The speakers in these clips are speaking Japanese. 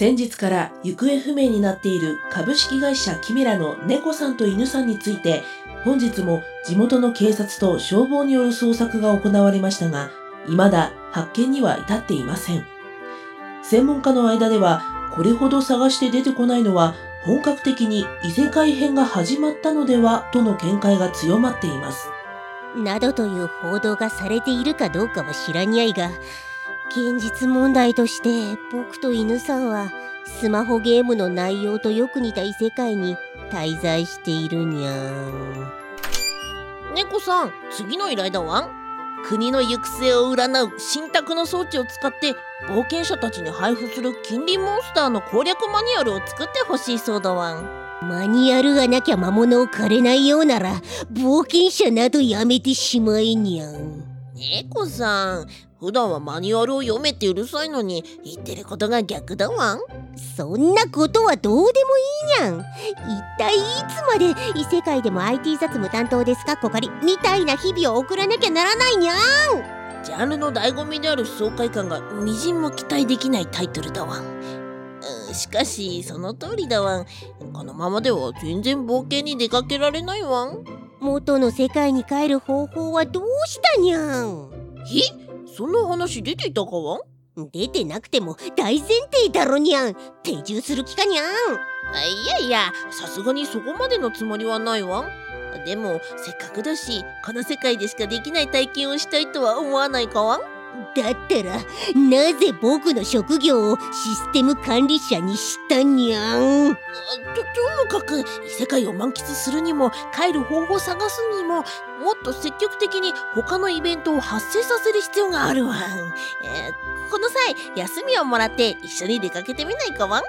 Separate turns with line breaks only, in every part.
先日から行方不明になっている株式会社キメラの猫さんと犬さんについて本日も地元の警察と消防による捜索が行われましたが未だ発見には至っていません。専門家の間ではこれほど探して出てこないのは本格的に異世界編が始まったのではとの見解が強まっています。
などという報道がされているかどうかは知らにゃいが現実問題として僕と犬さんはスマホゲームの内容とよく似た異世界に滞在しているにゃん
猫さん次の依頼だわ。ん国の行く末を占う信託の装置を使って冒険者たちに配布する近隣モンスターの攻略マニュアルを作ってほしいそうだわ。ん
マニュアルがなきゃ魔物を枯れないようなら冒険者などやめてしまえにゃん
猫さん。普段はマニュアルを読めてうるさいのに言ってることが逆だわん。
そんなことはどうでもいいにゃん。一体いつまで異世界でも IT 雑務担当ですかこかり。みたいな日々を送らなきゃならないにゃん。
ジャンルの醍醐味である爽快感がみじんも期待できないタイトルだわんしかしその通りだわん。このままでは全然冒険に出かけられないわん。
元の世界に帰る方法はどうしたにゃん？
え？そんな話出ていたかわん？
出てなくても大前提だろにゃん。定住する気かにゃん？
あいやいやさすがにそこまでのつもりはないわでもせっかくだしこの世界でしかできない体験をしたいとは思わないかわん？
だったらなぜ僕の職業をシステム管理者にしたにゃん
とともかく異世界を満喫するにも帰る方法を探すにももっと積極的に他のイベントを発生させる必要があるわ、えー、この際休みをもらって一緒に出かけてみないかわん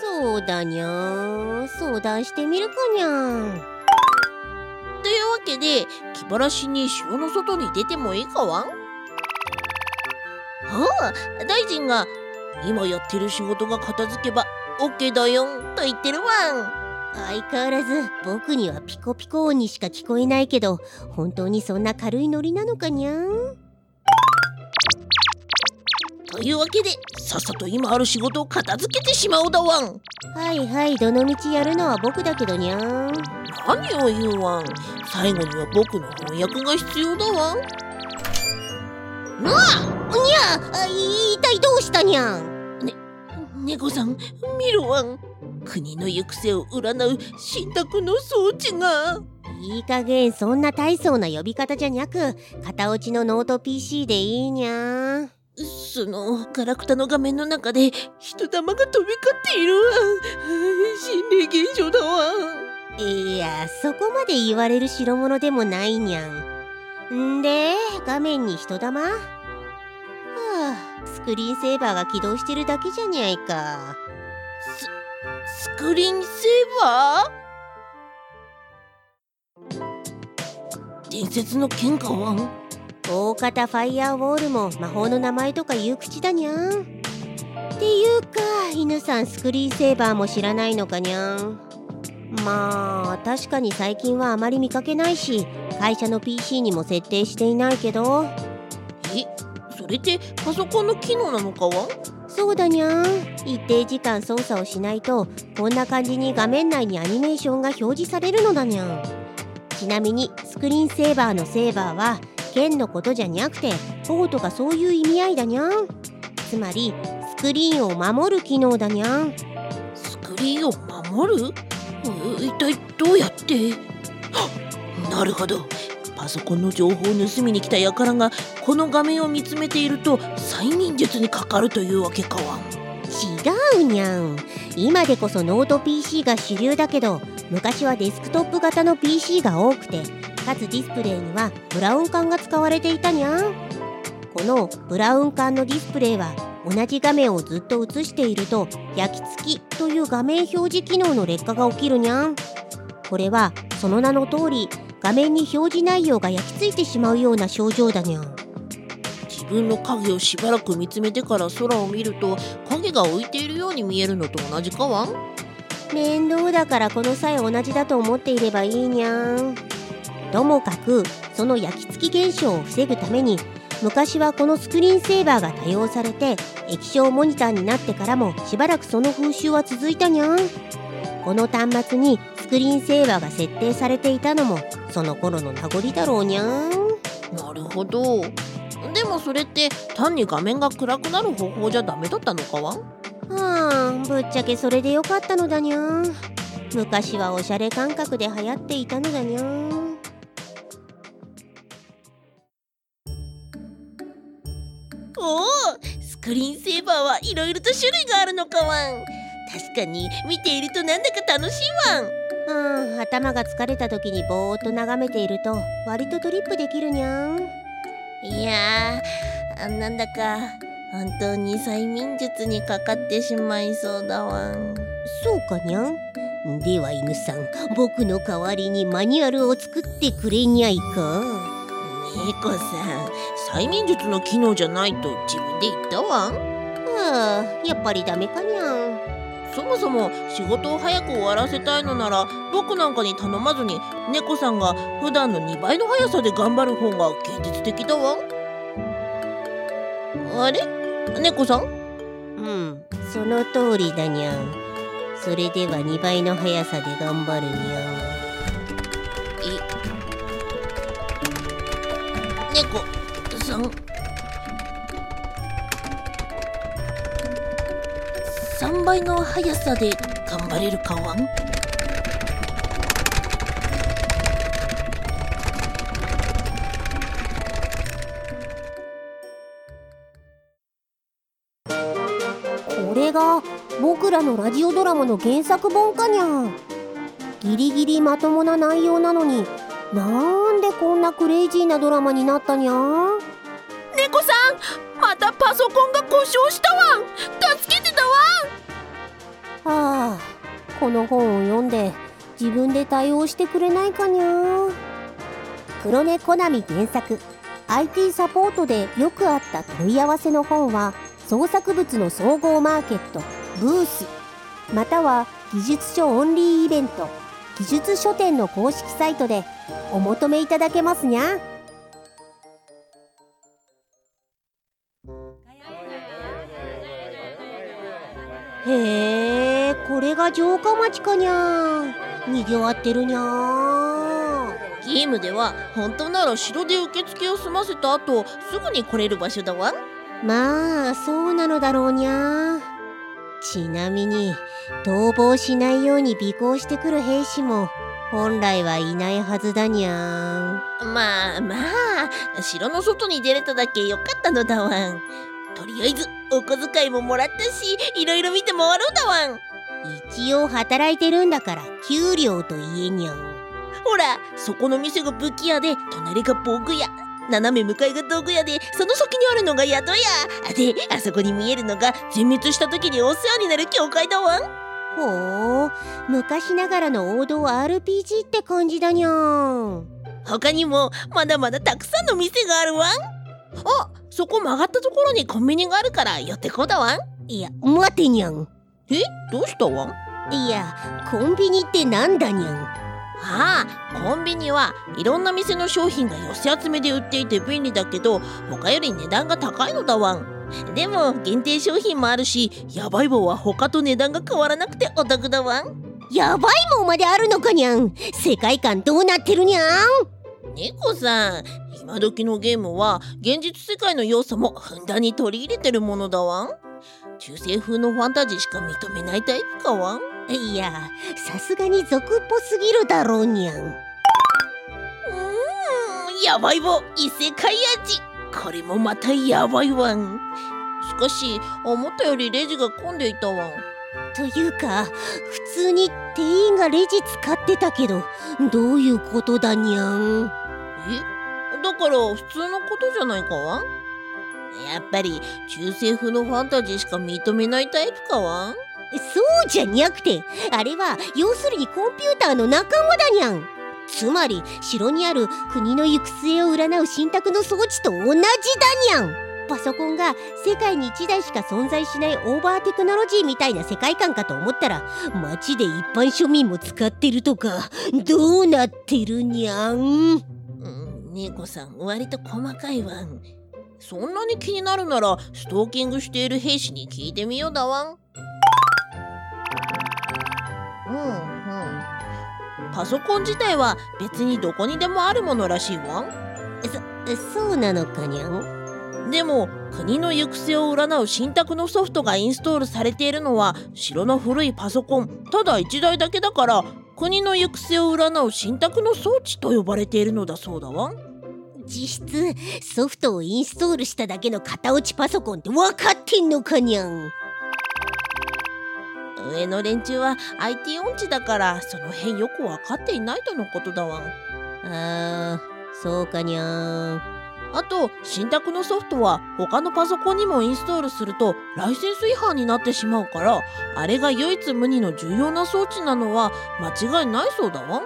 そうだにゃん相談してみるかにゃん
というわけで気晴らしに城の外に出てもいいかわんはあ大臣が今やってる仕事が片付けば OK だよと言ってるわん。
相変わらず僕にはピコピコ音にしか聞こえないけど本当にそんな軽いノリなのかにゃん？
というわけでさっさと今ある仕事を片付けてしまおうだわん。
はいはいどのみちやるのは僕だけどにゃん。
何を言うわん。最後には僕の翻訳が必要だわん
うわにゃあ一体どうしたにゃん
ね猫さん見るわん。国の行く末を占う信託の装置が。
いい加減そんな大層な呼び方じゃにゃく片落ちのノート PC でいいにゃ
そのガラクタの画面の中で人玉が飛び交っているわ。心霊現象だわ。
いやそこまで言われる代物でもないにゃんんで画面に人玉？はあスクリーンセーバーが起動してるだけじゃにゃいか。
ススクリーンセーバー？伝説の剣かわん？
大型ファイヤーウォールも魔法の名前とか言う口だにゃん。っていうか犬さんスクリーンセーバーも知らないのかにゃんまあ確かに最近はあまり見かけないし会社の PC にも設定していないけど。
え？それってパソコンの機能なのかわ
そうだにゃん一定時間操作をしないとこんな感じに画面内にアニメーションが表示されるのだにゃんちなみにスクリーンセーバーのセーバーは剣のことじゃにゃくて保護とかそういう意味合いだにゃんつまりスクリーンを守る機能だにゃん
スクリーンを守る？一体どうやって？なるほど。パソコンの情報を盗みに来た輩がこの画面を見つめていると催眠術にかかるというわけかわん。
違うにゃん。今でこそノート PC が主流だけど昔はデスクトップ型の PC が多くてかつディスプレイにはブラウン管が使われていたにゃん。このブラウン管のディスプレイは同じ画面をずっと映していると焼き付きという画面表示機能の劣化が起きるにゃん。これはその名の通り画面に表示内容が焼き付いてしまうような症状だにゃん。
自分の影をしばらく見つめてから空を見ると影が浮いているように見えるのと同じかわん？
面倒だからこの際同じだと思っていればいいにゃん。ともかくその焼き付き現象を防ぐために昔はこのスクリーンセーバーが多用されて液晶モニターになってからもしばらくその風習は続いたにゃん。この端末にスクリーンセーバーが設定されていたのもその頃の名残だろうにゃん。
なるほど。でもそれって単に画面が暗くなる方法じゃダメだったのかは
はあぶっちゃけそれでよかったのだにゃん。昔はおしゃれ感覚で流行っていたのだにゃん
おおスクリーンセーバーはいろいろと種類があるのかわん。確かに見ているとなんだか楽しいわん。
うん頭が疲れた時にぼーっと眺めていると割とトリップできるにゃん。
いやーなんだか本当に催眠術にかかってしまいそうだわん。
そうかにゃん。では犬さん僕の代わりにマニュアルを作ってくれにゃいか。
猫さん催眠術の機能じゃないと自分で言ったわ。ん
はあやっぱりダメかにゃん。
そもそも仕事を早く終わらせたいのなら僕なんかに頼まずに猫さんが普段の2倍の速さで頑張る方が現実的だわ。あれ？猫さん？
うんその通りだにゃん。それでは2倍の速さで頑張るにゃん
さん。3倍の速さで頑張れるかわん？
これが僕らのラジオドラマの原作本かにゃ。んギリギリまともな内容なのになんでこんなクレイジーなドラマになったにゃ？ん
パソコンが故障したわ。ん助けてだ
わ。ああこの本を読んで自分で対応してくれないかにゃ。黒猫コナミ原作。IT サポートでよくあった問い合わせの本は創作物の総合マーケットブース。または技術書オンリーイベント。技術書店の公式サイトでお求めいただけますにゃ。へえこれが城下町かにゃにぎわってるにゃ
ゲームでは本当なら城で受付を済ませた後すぐに来れる場所だわ。
まあそうなのだろうにゃちなみに逃亡しないように尾行してくる兵士も本来はいないはずだにゃ
まあまあ城の外に出れただけよかったのだわ。んとりあえずお小遣いももらったしいろいろ見て回ろうだわん
一応働いてるんだから給料と言えにゃん。
ほらそこの店が武器屋で隣が防具屋。斜め向かいが道具屋でその先にあるのが宿屋。であそこに見えるのが全滅した時にお世話になる教会だわん
ほう昔ながらの王道 RPG って感じだにゃん。
他にもまだまだたくさんの店があるわんあそこ曲がったところにコンビニがあるから寄ってこうだわん。
いや待てにゃん。
えどうしたわ
ん？いやコンビニってなんだにゃん。
ああコンビニはいろんな店の商品が寄せ集めで売っていて便利だけど他より値段が高いのだわん。でも限定商品もあるしヤバい棒は他と値段が変わらなくてお得だわん。
ヤバい棒まであるのかにゃん。世界観どうなってるにゃん？
猫さん。今時のゲームは現実世界の要素もふんだんに取り入れてるものだわん。中世風のファンタジーしか認めないタイプかわん。
いやさすがに俗っぽすぎるだろうにゃん。うーん
やばい棒異世界味。これもまたやばいわん。しかし思ったよりレジが混んでいたわん。
というか普通に店員がレジ使ってたけどどういうことだにゃん
えだから普通のことじゃないか？わやっぱり中世風のファンタジーしか認めないタイプか？わん
そうじゃにゃくてあれは要するにコンピューターの仲間だにゃん。つまり城にある国の行く末を占う信託の装置と同じだにゃん。パソコンが世界に1台しか存在しないオーバーテクノロジーみたいな世界観かと思ったら街で一般庶民も使ってるとかどうなってるにゃん？
うん猫さん割と細かいわんそんなに気になるならストーキングしている兵士に聞いてみようだわんうんうん。パソコン自体は別にどこにでもあるものらしいわん
そうなのかにゃん？
でも国の行く末を占う信託のソフトがインストールされているのは城の古いパソコン。ただ1台だけだから国の行く末を占う信託の装置と呼ばれているのだそうだわ
実質ソフトをインストールしただけの型落ちパソコンって分かってんのかにゃん。
上の連中は IT 音痴だからその辺よく分かっていないとのことだわ。
あーそうかにゃん。
あと信託のソフトは他のパソコンにもインストールするとライセンス違反になってしまうからあれが唯一無二の重要な装置なのは間違いないそうだわ。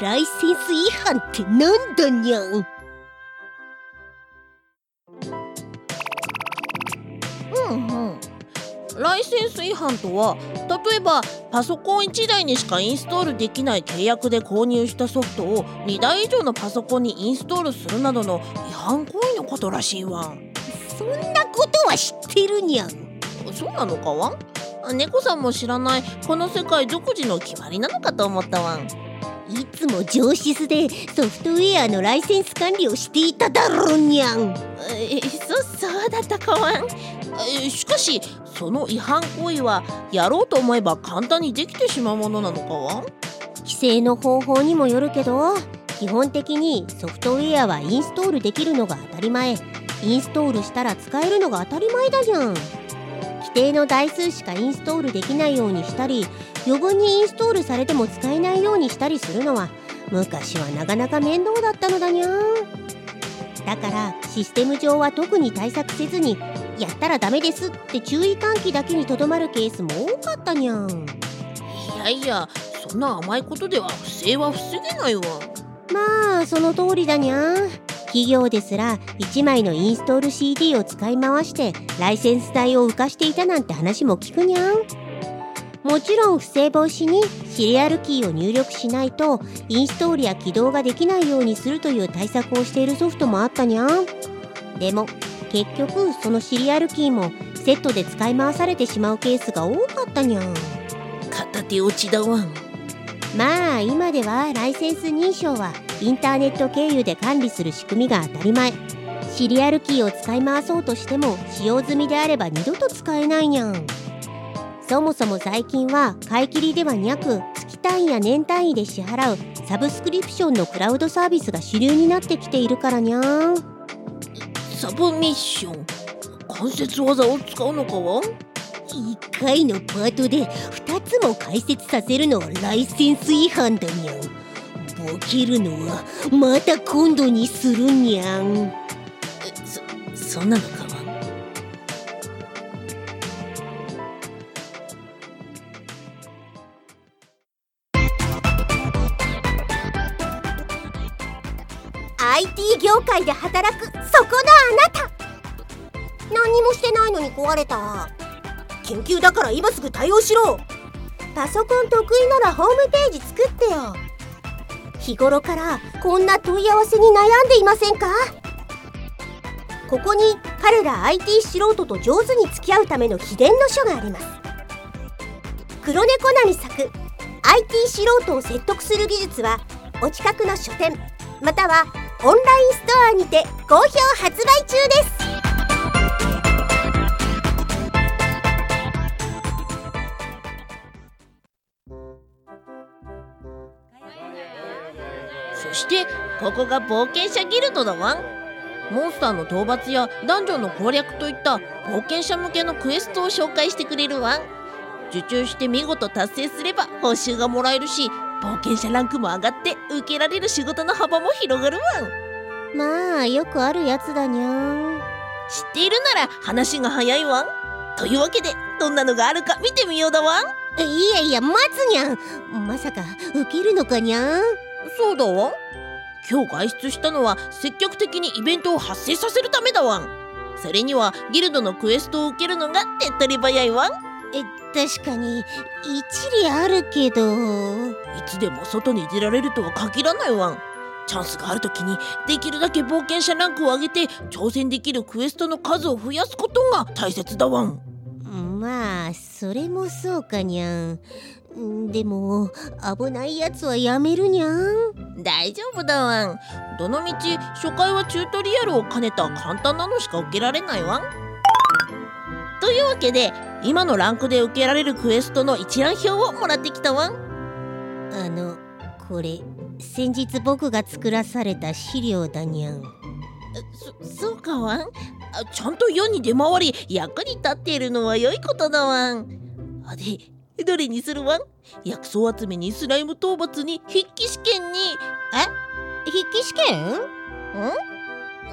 ライセンス違反ってなんだにゃん
うんライセンス違反とは例えばパソコン1台にしかインストールできない契約で購入したソフトを2台以上のパソコンにインストールするなどの違反行為のことらしいわ。
そんなことは知ってるにゃん。
そうなのかわ？ん猫さんも知らないこの世界独自の決まりなのかと思ったわ。ん
いつも上質でソフトウェアのライセンス管理をしていただろうにゃん。
えそそうだったかわん？えしかしその違反行為はやろうと思えば簡単にできてしまうものなのかわん
規制の方法にもよるけど基本的にソフトウェアはインストールできるのが当たり前。インストールしたら使えるのが当たり前だじゃん。規定の台数しかインストールできないようにしたり余分にインストールされても使えないようにしたりするのは昔はなかなか面倒だったのだにゃんだからシステム上は特に対策せずにやったらダメですって注意喚起だけにとどまるケースも多かったにゃん
いやいやそんな甘いことでは不正は防げないわ。
まあその通りだにゃん企業ですら1枚のインストール CD を使い回してライセンス代を浮かしていたなんて話も聞くにゃんもちろん不正防止にシリアルキーを入力しないとインストールや起動ができないようにするという対策をしているソフトもあったにゃんでも結局そのシリアルキーもセットで使い回されてしまうケースが多かったにゃん
片手落ちだわ。ん
まあ今ではライセンス認証はインターネット経由で管理する仕組みが当たり前。シリアルキーを使い回そうとしても使用済みであれば二度と使えないにゃんそもそも最近は買い切りではなく月単位や年単位で支払うサブスクリプションのクラウドサービスが主流になってきているからにゃん
サブミッション。関節技を使うのかわん
1回のパートで2つも解説させるのはライセンス違反だにゃん。ボケるのはまた今度にするにゃん。
そそんなのか？
業界で働くそこなた。何にもしてないのに壊れた。緊急だから今すぐ対応しろ。パソコン得意ならホームページ作ってよ。日頃からこんな問い合わせに悩んでいませんか？ここに彼ら IT 素人と上手に付き合うための秘伝の書があります。黒猫なみ作 IT 素人を説得する技術はお近くの書店またはオンラインストアにて好評発売中です。
そしてここが冒険者ギルドだわ。んモンスターの討伐やダンジョンの攻略といった冒険者向けのクエストを紹介してくれるわ。ん受注して見事達成すれば報酬がもらえるし冒険者ランクも上がって受けられる仕事の幅も広がるわん。
まあよくあるやつだにゃん。
知っているなら話が早いわん。というわけでどんなのがあるか見てみようだわん。
いやいや待つにゃん。まさか受けるのかにゃん？
そうだわ。ん今日外出したのは積極的にイベントを発生させるためだわん。それにはギルドのクエストを受けるのが手っ取り早いわん。
え確かに一理あるけど。
いつでも外に出られるとは限らないわん。チャンスがある時にできるだけ冒険者ランクを上げて挑戦できるクエストの数を増やすことが大切だわん。
まあそれもそうかにゃん。でも危ないやつはやめるにゃん。
大丈夫だわん。どのみち初回はチュートリアルを兼ねた簡単なのしか受けられないわん。というわけで今のランクで受けられるクエストの一覧表をもらってきたわん。
あのこれ先日僕が作らされた資料だにゃん。
そそうかわん？ちゃんと世に出回り役に立っているのは良いことだわん。あでどれにするわん？薬草集めにスライム討伐に筆記試験に。
え？筆記試験？ん？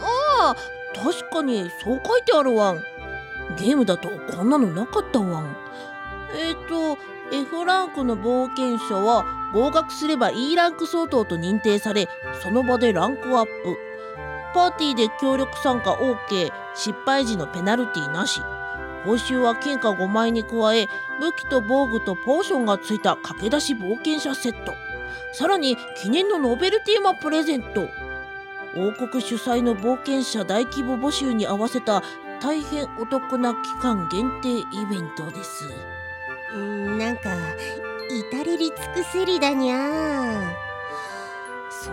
あ
あ確かにそう書いてあるわんゲームだとこんなのなかったわ。んえっ、ー、と F ランクの冒険者は合格すれば E ランク相当と認定されその場でランクアップ。パーティーで協力参加 OK 失敗時のペナルティなし。報酬は金貨5枚に加え武器と防具とポーションがついた駆け出し冒険者セット。さらに記念のノベルティーもプレゼント。王国主催の冒険者大規模募集に合わせた大変お得な期間限定イベントです。
なんか至れり尽くせりだにゃそ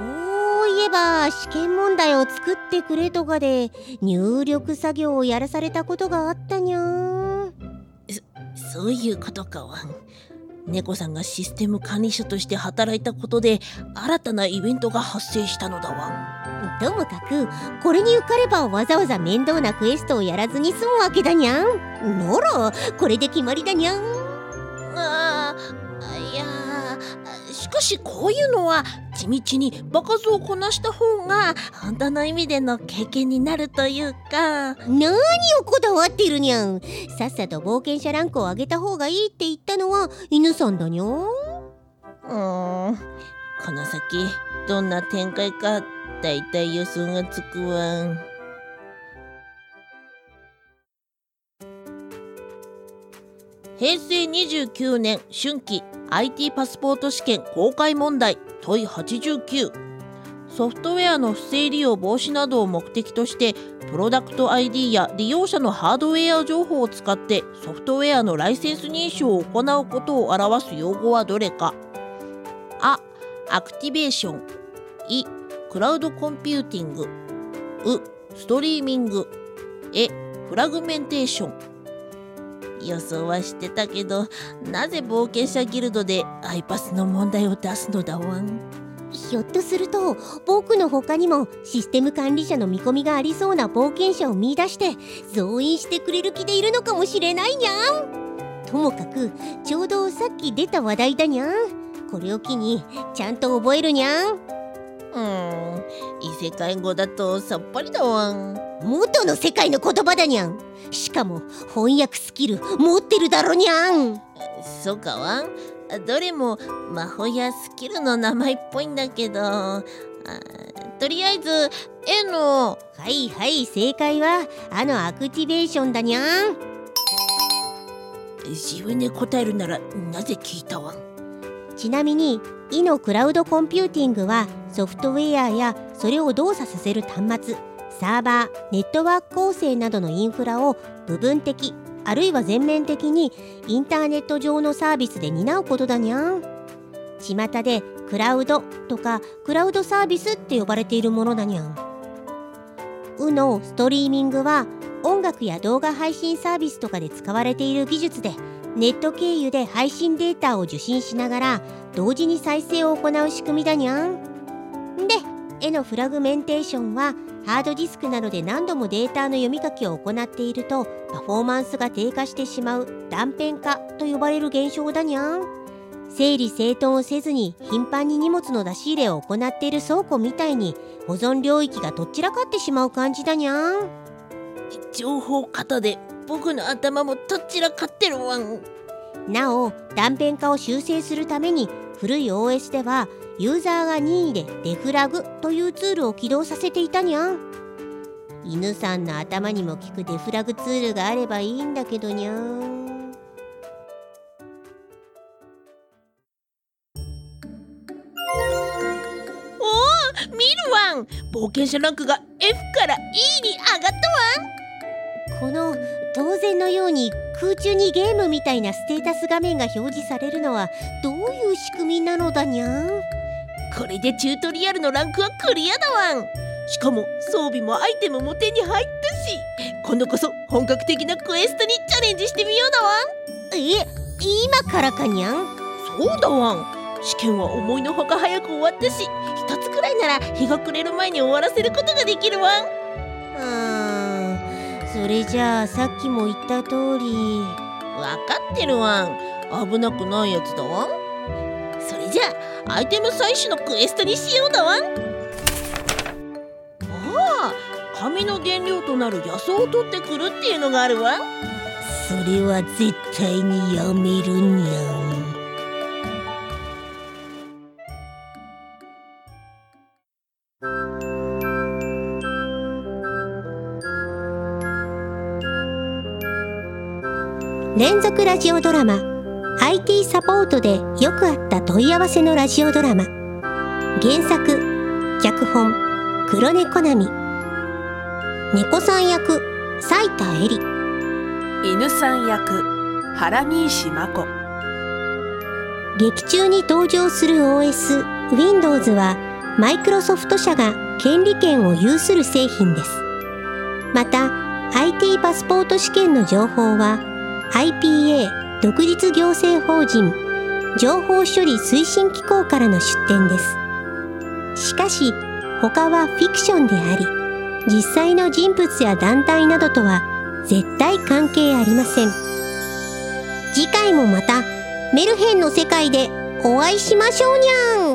ういえば試験問題を作ってくれとかで入力作業をやらされたことがあったにゃ
そそういうことかわん猫さんがシステム管理者として働いたことで新たなイベントが発生したのだわ。
んともかくこれに受かればわざわざ面倒なクエストをやらずに済むわけだにゃん。ならこれで決まりだにゃん。
あしかしこういうのは地道に場数をこなした方が本当の意味での経験になるというか。
何をこだわっているにゃん。さっさと冒険者ランクを上げた方がいいって言ったのは犬さんだにゃん。うん
この先どんな展開かだいたい予想がつくわ。平成29年春季 IT パスポート試験公開問題問い89ソフトウェアの不正利用防止などを目的としてプロダクト ID や利用者のハードウェア情報を使ってソフトウェアのライセンス認証を行うことを表す用語はどれか。あアクティベーション。いクラウドコンピューティング。うストリーミング。えフラグメンテーション。予想はしてたけどなぜ冒険者ギルドでアイパスの問題を出すのだわん
ひょっとすると僕の他にもシステム管理者の見込みがありそうな冒険者を見出して増員してくれる気でいるのかもしれないにゃん。ともかくちょうどさっき出た話題だにゃん。これを機にちゃんと覚えるにゃん。う
ーん。異世界語だとさっぱりだわん。
元の世界の言葉だにゃん。しかも翻訳スキル持ってるだろにゃん。
そうかわん。どれも魔法やスキルの名前っぽいんだけど。とりあえず A の。
はいはい正解はあのアクティベーションだにゃん。
自分で答えるならなぜ聞いたわん
ちなみに「イのクラウドコンピューティング」はソフトウェアやそれを動作させる端末サーバーネットワーク構成などのインフラを部分的あるいは全面的にインターネット上のサービスで担うことだにゃん巷でクラウドとかクラウドサービスって呼ばれているものだにゃんうのストリーミングは音楽や動画配信サービスとかで使われている技術でネット経由で配信データを受信しながら同時に再生を行う仕組みだにゃん。で絵のフラグメンテーションはハードディスクなどで何度もデータの読み書きを行っているとパフォーマンスが低下してしまう断片化と呼ばれる現象だにゃん。整理整頓をせずに頻繁に荷物の出し入れを行っている倉庫みたいに保存領域がどっちらかってしまう感じだにゃん。
情報型で僕の頭もどちらかってるわん。
なお断片化を修正するために古い OS ではユーザーが任意でデフラグというツールを起動させていたにゃん犬さんの頭にも効くデフラグツールがあればいいんだけどにゃん
おお見わん。冒険者ランクが F から E に上がったわ
この当然のように空中にゲームみたいなステータス画面が表示されるのはどういう仕組みなのだにゃん？
これでチュートリアルのランクはクリアだわん。しかも装備もアイテムも手に入ったし。今度こそ本格的なクエストにチャレンジしてみようだわん。
え今からかにゃん？
そうだわん。試験は思いのほか早く終わったし一つくらいなら日が暮れる前に終わらせることができるわん。
うー。んそれじゃあさっきも言った通り。
分かってるわん。危なくないやつだわん。それじゃあアイテム採取のクエストにしようだわん。ああ紙の原料となる野草を取ってくるっていうのがあるわ
それは絶対にやめるにゃん連続ラジオドラマ。IT サポートでよくあった問い合わせのラジオドラマ。原作脚本黒猫なみ。猫さん役斉田恵里。
犬さん役原西真子。
劇中に登場する OS Windows はマイクロソフト社が権利権を有する製品です。また IT パスポート試験の情報は IPA 独立行政法人情報処理推進機構からの出展です。しかし他はフィクションであり実際の人物や団体などとは絶対関係ありません。次回もまたメルヘンの世界でお会いしましょうにゃん。